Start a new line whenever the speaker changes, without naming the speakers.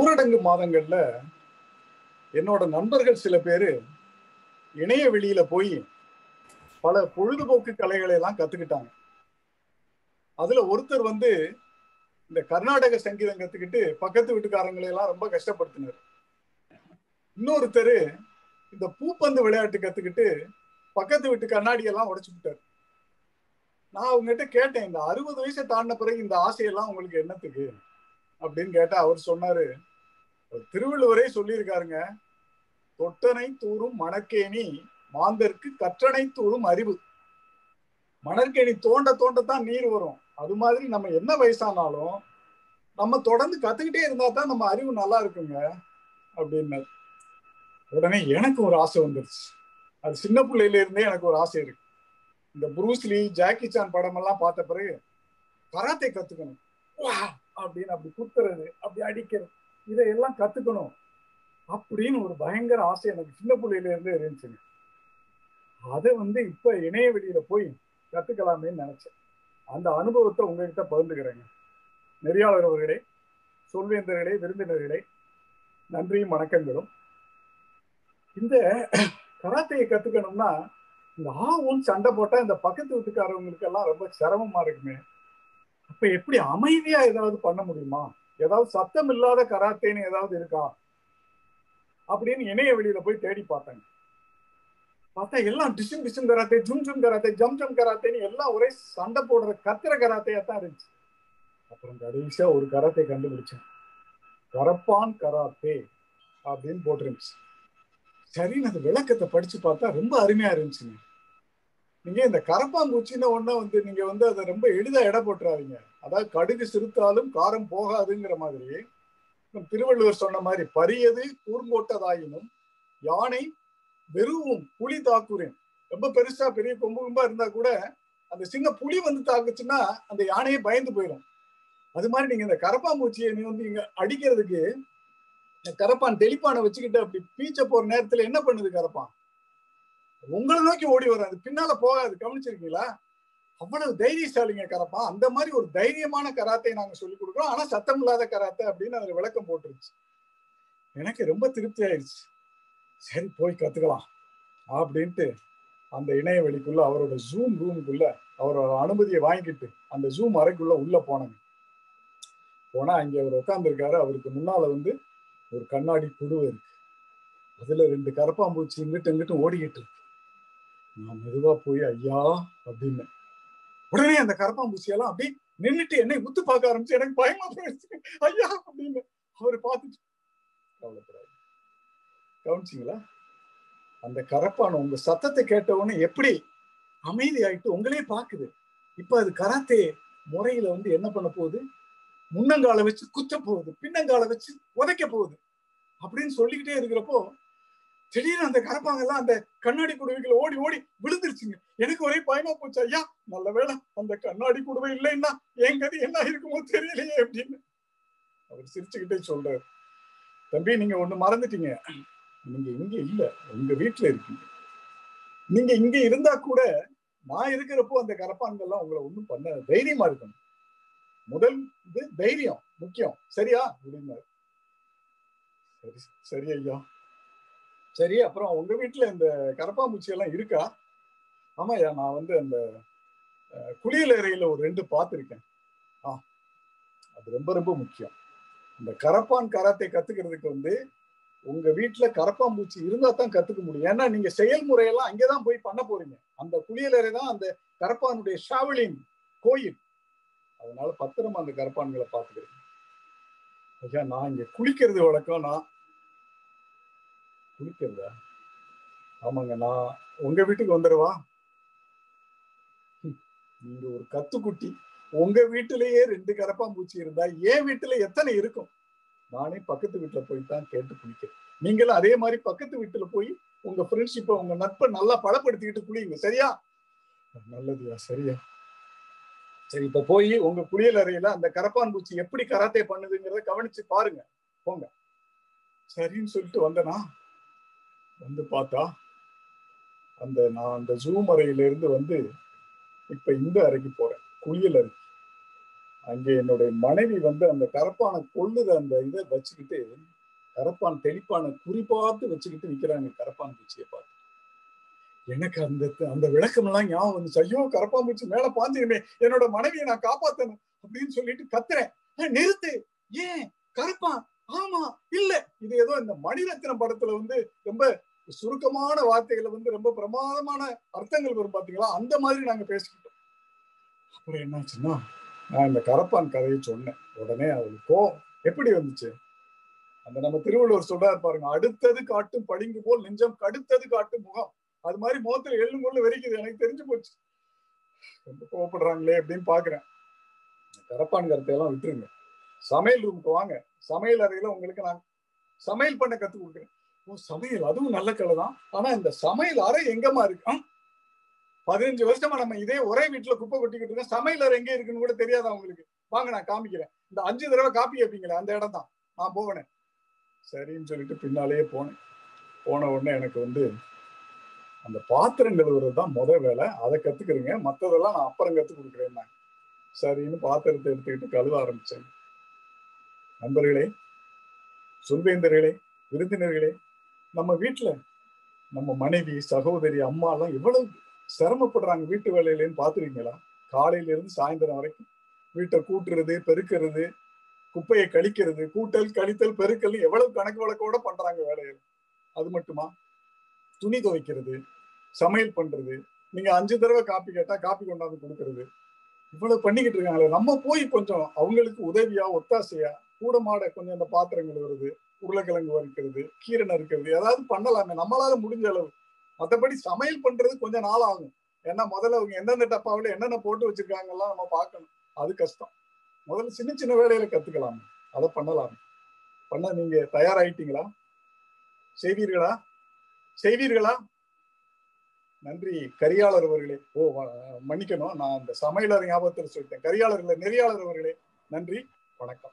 ஊரடங்கு மாதங்கள்ல என்னோட நண்பர்கள் சில பேரு இணைய வெளியில போய் பல பொழுதுபோக்கு கலைகளை எல்லாம் கத்துக்கிட்டாங்க. அதுல ஒருத்தர் வந்து இந்த கர்நாடக சங்கீதம் கத்துக்கிட்டு பக்கத்து வீட்டுக்காரங்களை எல்லாம் ரொம்ப கஷ்டப்படுத்தினார். இன்னொருத்தர் இந்த பூப்பந்து விளையாட்டு கத்துக்கிட்டு பக்கத்து வீட்டு கண்ணாடியெல்லாம் உடைச்சு விட்டார். நான் அவங்ககிட்ட கேட்டேன் இந்த அறுபது வயசை தாண்டின பிறகு இந்த ஆசையெல்லாம் உங்களுக்கு என்னத்துக்கு? அப்படின்னு கேட்டா அவர் சொன்னாரு. திருவள்ளுவரே சொல்லியிருக்காருங்க. தொட்டனை தூரும் மணக்கேணி மாந்தருக்கு கற்றனை தூரும் அறிவு. மணற்கேணி தோண்ட தோண்டத்தான் நீர் வரும். அது மாதிரி நம்ம என்ன வயசானாலும் நம்ம தொடர்ந்து கத்துக்கிட்டே இருந்தா தான் நம்ம அறிவு நல்லா இருக்குங்க அப்படின்னாரு. உடனே எனக்கு ஒரு ஆசை வந்துருச்சு. அது சின்ன பிள்ளையில இருந்தே எனக்கு ஒரு ஆசை இருக்கு. இந்த புரூஸ்லி ஜாக்கி சான் படம் எல்லாம் பார்த்த பிறகு கராத்தே கத்துக்கணும். அப்படின்னு அப்படி குத்துறது அப்படி அடிக்கிறது இதையெல்லாம் கத்துக்கணும் அப்படின்னு ஒரு பயங்கர ஆசை எனக்கு சின்ன பிள்ளையில இருந்து இருந்துச்சுங்க. அதை வந்து இப்ப இணைய வெளியில போய் கத்துக்கலாமேன்னு நினைச்சேன். அந்த அனுபவத்தை உங்ககிட்ட பகிர்ந்துக்கிறேங்க. நெறியாளர் அவர்களே சொல்வேந்தர்களே விருந்தினர்களே நன்றியும் வணக்கங்களும். இந்த கராத்தையை கத்துக்கணும்னா இந்த ஆவும் சண்டை போட்டா இந்த பக்கத்து வீட்டுக்காரவங்களுக்கு எல்லாம் ரொம்ப சிரமமா இருக்குமே. இப்ப எப்படி அமைதியா ஏதாவது பண்ண முடியுமா? ஏதாவது சத்தம் இல்லாத கராத்தேன்னு ஏதாவது இருக்கா? அப்படின்னு இணைய வெளியில போய் தேடி பார்த்தாங்க பார்த்தா எல்லாம் டிசும் டிசும் கராத்தே ஜும் ஜும் கராத்தே ஜம் ஜம் கராத்தேன்னு எல்லாம் ஒரே சண்டை போடுற கத்திர கராத்தையா தான் இருந்துச்சு. அப்புறம் கடைசியா ஒரு கராத்தை கண்டுபிடிச்சேன். கரப்பான் கராத்தே அப்படின்னு போட்டிருந்துச்சு. சரின்னு அந்த விளக்கத்தை படிச்சு பார்த்தா ரொம்ப அருமையா இருந்துச்சுங்க. நீங்க இந்த கரப்பாம்பூச்சின்னு ஒண்ணு வந்து நீங்க வந்து அதை ரொம்ப எளிதா எடை போட்டுறாதீங்க. அதாவது கடுகு சிறுத்தாலும் காரம் போகாதுங்கிற மாதிரி. திருவள்ளுவர் சொன்ன மாதிரி பரியது கூர்ங்கோட்டதாயினும் யானை வெறுவும் புலி தாக்குறேன். ரொம்ப பெருசா பெரிய கொம்பு கொம்பா இருந்தா கூட அந்த சின்ன புலி வந்து தாக்குச்சுன்னா அந்த யானையே பயந்து போயிடும் அது மாதிரி நீங்க இந்த கரப்பாம்பூச்சியை நீ வந்து இங்க அடிக்கிறதுக்கு கரப்பான் தெளிப்பானை வச்சுக்கிட்டு அப்படி பீச்ச போற நேரத்துல என்ன பண்ணுது கரப்பான்? உங்களை நோக்கி ஓடி வராது பின்னால போகாது. கவனிச்சிருக்கீங்களா? அவ்வளவு தைரியசாலிங்க கரப்பா. அந்த மாதிரி ஒரு தைரியமான கராத்தை நாங்க சொல்லி கொடுக்குறோம். ஆனா சத்தம் இல்லாத கராத்தை அப்படின்னு அதுல விளக்கம் போட்டுருச்சு. எனக்கு ரொம்ப திருப்தி ஆயிடுச்சு சரி போய் கத்துக்கலாம் அப்படின்ட்டு அந்த இணைய வெளிக்குள்ள அவரோட ஜூம் ரூமுக்குள்ள அவரோட அனுமதியை வாங்கிட்டு அந்த ஜூம் அறைக்குள்ள உள்ள போனாங்க. போனா அங்க அவர் உட்காந்துருக்காரு அவருக்கு முன்னால வந்து ஒரு கண்ணாடி குடுவை இருக்கு. அதுல ரெண்டு கரப்பாம்பூச்சி இங்கிட்டு இங்கிட்டும் ஓடிக்கிட்டு இருக்கு. நான் மெதுவா போய் ஐயா அப்படின்னு. உடனே அந்த கரப்பான் எல்லாம் அப்படி நின்றுட்டு என்னை உத்து பார்க்க ஆரம்பிச்சு எனக்கு பயமா போயிடுச்சு. ஐயா அப்படின்னு அவரு பார்த்துட்டு கவலைப்படாது கவனிச்சிங்களா? அந்த கரப்பான உங்க சத்தத்தை கேட்டவுடனே எப்படி அமைதி ஆயிட்டு உங்களே பாக்குது இப்ப அது கராத்தே முறையில வந்து என்ன பண்ண போகுது? முன்னங்கால வச்சு குத்த போகுது பின்னங்கால வச்சு உதைக்க போகுது அப்படின்னு சொல்லிக்கிட்டே இருக்கிறப்போ திடீர்னு அந்த கரப்பாங்க எல்லாம் அந்த கண்ணாடி குடுவைகள் ஓடி ஓடி விழுந்துருச்சுங்க. எனக்கு ஒரே பயமா போச்சு. ஐயா நல்ல வேலை அந்த கண்ணாடி குடுவை இல்லைன்னா என் கதி என்ன இருக்குமோ தெரியலையே அப்படின்னு அவர் சிரிச்சுக்கிட்டே சொல்றாரு. தம்பி நீங்க ஒண்ணு மறந்துட்டீங்க. நீங்க இங்க இல்ல உங்க வீட்டுல இருக்கீங்க. நீங்க இங்க இருந்தா கூட நான் இருக்கிறப்போ அந்த கரப்பான்கள்லாம் உங்களை ஒண்ணும் பண்ண தைரியமா இருக்கணும். முதல் இது தைரியம் முக்கியம். சரியா? அப்படின்னாரு. சரி சரி ஐயா. சரி அப்புறம் உங்க வீட்டுல இந்த கரப்பாம்பூச்சி எல்லாம் இருக்கா? ஆமாயா நான் வந்து அந்த குளியலறையில ஒரு ரெண்டு பார்த்துருக்கேன். ஆ அது ரொம்ப ரொம்ப முக்கியம். இந்த கரப்பான் கராத்தை கத்துக்கிறதுக்கு வந்து உங்க வீட்டுல கரப்பாம்பூச்சி இருந்தா தான் கத்துக்க முடியும். ஏன்னா நீங்க செயல்முறையெல்லாம் அங்கேதான் போய் பண்ண போறீங்க. அந்த குளியலறை தான் அந்த கரப்பானுடைய ஷாவலின் கோயில். அதனால பத்திரமா அந்த கரப்பான்களை பாத்துக்கிறேன் ஐயா நான் இங்க குளிக்கிறது வழக்கம். நான் குளிக்கல ஆமாங்க நான் உங்க வீட்டுக்கு வந்துடுவா? நீங்க ஒரு கத்துக்குட்டி. உங்க வீட்டிலேயே ரெண்டு கரப்பாம்பூச்சி இருந்தா என் வீட்டுல எத்தனை இருக்கும்? நானே பக்கத்து வீட்டுல போய் தான் கேட்டு குளிக்கிறேன். நீங்களும் அதே மாதிரி பக்கத்து வீட்டுல போய் உங்க ஃப்ரெண்ட்ஷிப்பை உங்க நட்பை நல்லா பலப்படுத்திக்கிட்டு குளியுங்க. சரியா? நல்லதுயா சரியா? சரி இப்ப போய் உங்க குளியல் அறையில அந்த கரப்பான் பூச்சி எப்படி கராத்தே பண்ணுதுங்கிறத கவனிச்சு பாருங்க. போங்க. சரின்னு சொல்லிட்டு வந்தனா? வந்து பார்த்தா அந்த நான் அந்த ஜூம் அறையிலிருந்து வந்து இப்ப இந்த அறைக்கு போறேன். குளியல் அறை. அங்கே என்னுடைய மனைவி வந்து அந்த கரப்பானை கொள்ளுத அந்த இதை வச்சுக்கிட்டு கரப்பான் தெளிப்பான குறிப்பாத்து வச்சுக்கிட்டு நிக்கிறாங்க கரப்பான் பூச்சியை பார்த்து. எனக்கு அந்த அந்த விளக்கம் எல்லாம் ஞாபகம் வந்துச்சு. ஐயோ கரப்பான் பூச்சி மேல பாஞ்சிருமே. என்னோட மனைவியை நான் காப்பாத்தணும் அப்படின்னு சொல்லிட்டு கத்துறேன். நிறுத்து. ஏன்? கரப்பான். ஆமா இல்ல. இது ஏதோ இந்த மணிரத்னம் படத்துல வந்து ரொம்ப சுருக்கமான வார்த்தைகளை வந்து ரொம்ப பிரமாதமான அர்த்தங்கள் வரும் பாத்தீங்களா? அந்த மாதிரி நாங்க பேசிக்கிட்டோம். அப்புறம் என்னாச்சுன்னா நான் இந்த கரப்பான் கதையை சொன்னேன். உடனே அவளுக்கு கோவம். எப்படி வந்துச்சு? அந்த நம்ம திருவள்ளுவர் சொல்றாரு பாருங்க அடுத்தது காட்டும் பளிங்கு போல் நெஞ்சம் கடுத்தது காட்டும் முகம். அது மாதிரி முகத்துல எள்ளும் கொள்ள வெறிக்குது. எனக்கு தெரிஞ்சு போச்சு. ரொம்ப கோவப்படுறாங்களே அப்படின்னு பாக்குறேன். கரப்பான் கருத்தை எல்லாம் விட்டுருங்க. சமையல் ரூமுக்கு வாங்க. சமையல் அறையில உங்களுக்கு நான் சமையல் பண்ண கத்து கொடுக்குறேன். சமையல். அதுவும் நல்ல கலை தான் ஆனா இந்த சமையல் அறை எங்கம்மா இருக்கும் பதினஞ்சு வருஷமா நம்ம இதே ஒரே வீட்டுல குப்பை கொட்டிக்கிட்டு இருக்கோம். சமையல் அறை எங்க இருக்குன்னு கூட தெரியாதா உங்களுக்கு? வாங்க நான் காமிக்கிறேன். இந்த அஞ்சு தடவை காப்பி கேட்பீங்களே அந்த இடம் தான். நான் போவேனே. சரின்னு சொல்லிட்டு பின்னாலேயே போனேன். போன உடனே எனக்கு வந்து அந்த பாத்திரம் கழுவுறது தான் முத வேலை. அதை கத்துக்கிறீங்க. மற்றதெல்லாம் நான் அப்புறம் கத்துக் கொடுக்குறேன் சரின்னு பாத்திரத்தை எடுத்துக்கிட்டு கழுவ ஆரம்பிச்சேன். நண்பர்களே சொல்வேந்தர்களே விருந்தினர்களே நம்ம வீட்டுல நம்ம மனைவி சகோதரி அம்மா எல்லாம் எவ்வளவு சிரமப்படுறாங்க வீட்டு வேலையிலன்னு பாத்துருக்கீங்களா? காலையில இருந்து சாயந்தரம் வரைக்கும் வீட்டை கூட்டுறது பெருக்கிறது குப்பையை கழிக்கிறது கூட்டல் கழித்தல் பெருக்கல் எவ்வளவு கணக்கு வழக்கோட பண்றாங்க வேலையில. அது மட்டுமா? துணி துவைக்கிறது சமையல் பண்றது நீங்க அஞ்சு தடவை காப்பி கேட்டா காப்பி கொண்டாந்து கொடுக்கறது. இவ்வளவு பண்ணிக்கிட்டு இருக்காங்களே. நம்ம போய் கொஞ்சம் அவங்களுக்கு உதவியா ஒத்தாசையா கூட மாட கொஞ்சம் அந்த பாத்திரங்கள் வருது. உருளைக்கிழங்கு வறுக்கிறது கீரை நறுக்கிறது ஏதாவது பண்ணலாமே. நம்மளால முடிஞ்ச அளவு. மற்றபடி சமையல் பண்றது கொஞ்சம் நாள் ஆகும். ஏன்னா முதல்ல அவங்க எந்தெந்த டப்பாவில் என்னென்ன போட்டு வச்சிருக்காங்கலாம் நம்ம பார்க்கணும். அது கஷ்டம். முதல்ல சின்ன சின்ன வேலையில கத்துக்கலாம். அதை பண்ணலாம். பண்ண நீங்க தயாராயிட்டீங்களா? செய்வீர்களா? செய்வீர்களா? நன்றி. கரியாளர் அவர்களே. ஓ மன்னிக்கணும். நான் அந்த சமையலர் ஞாபகத்தில் சொல்லிட்டேன். கரியாளர் இல்லை நெறியாளர் அவர்களே நன்றி. வணக்கம்.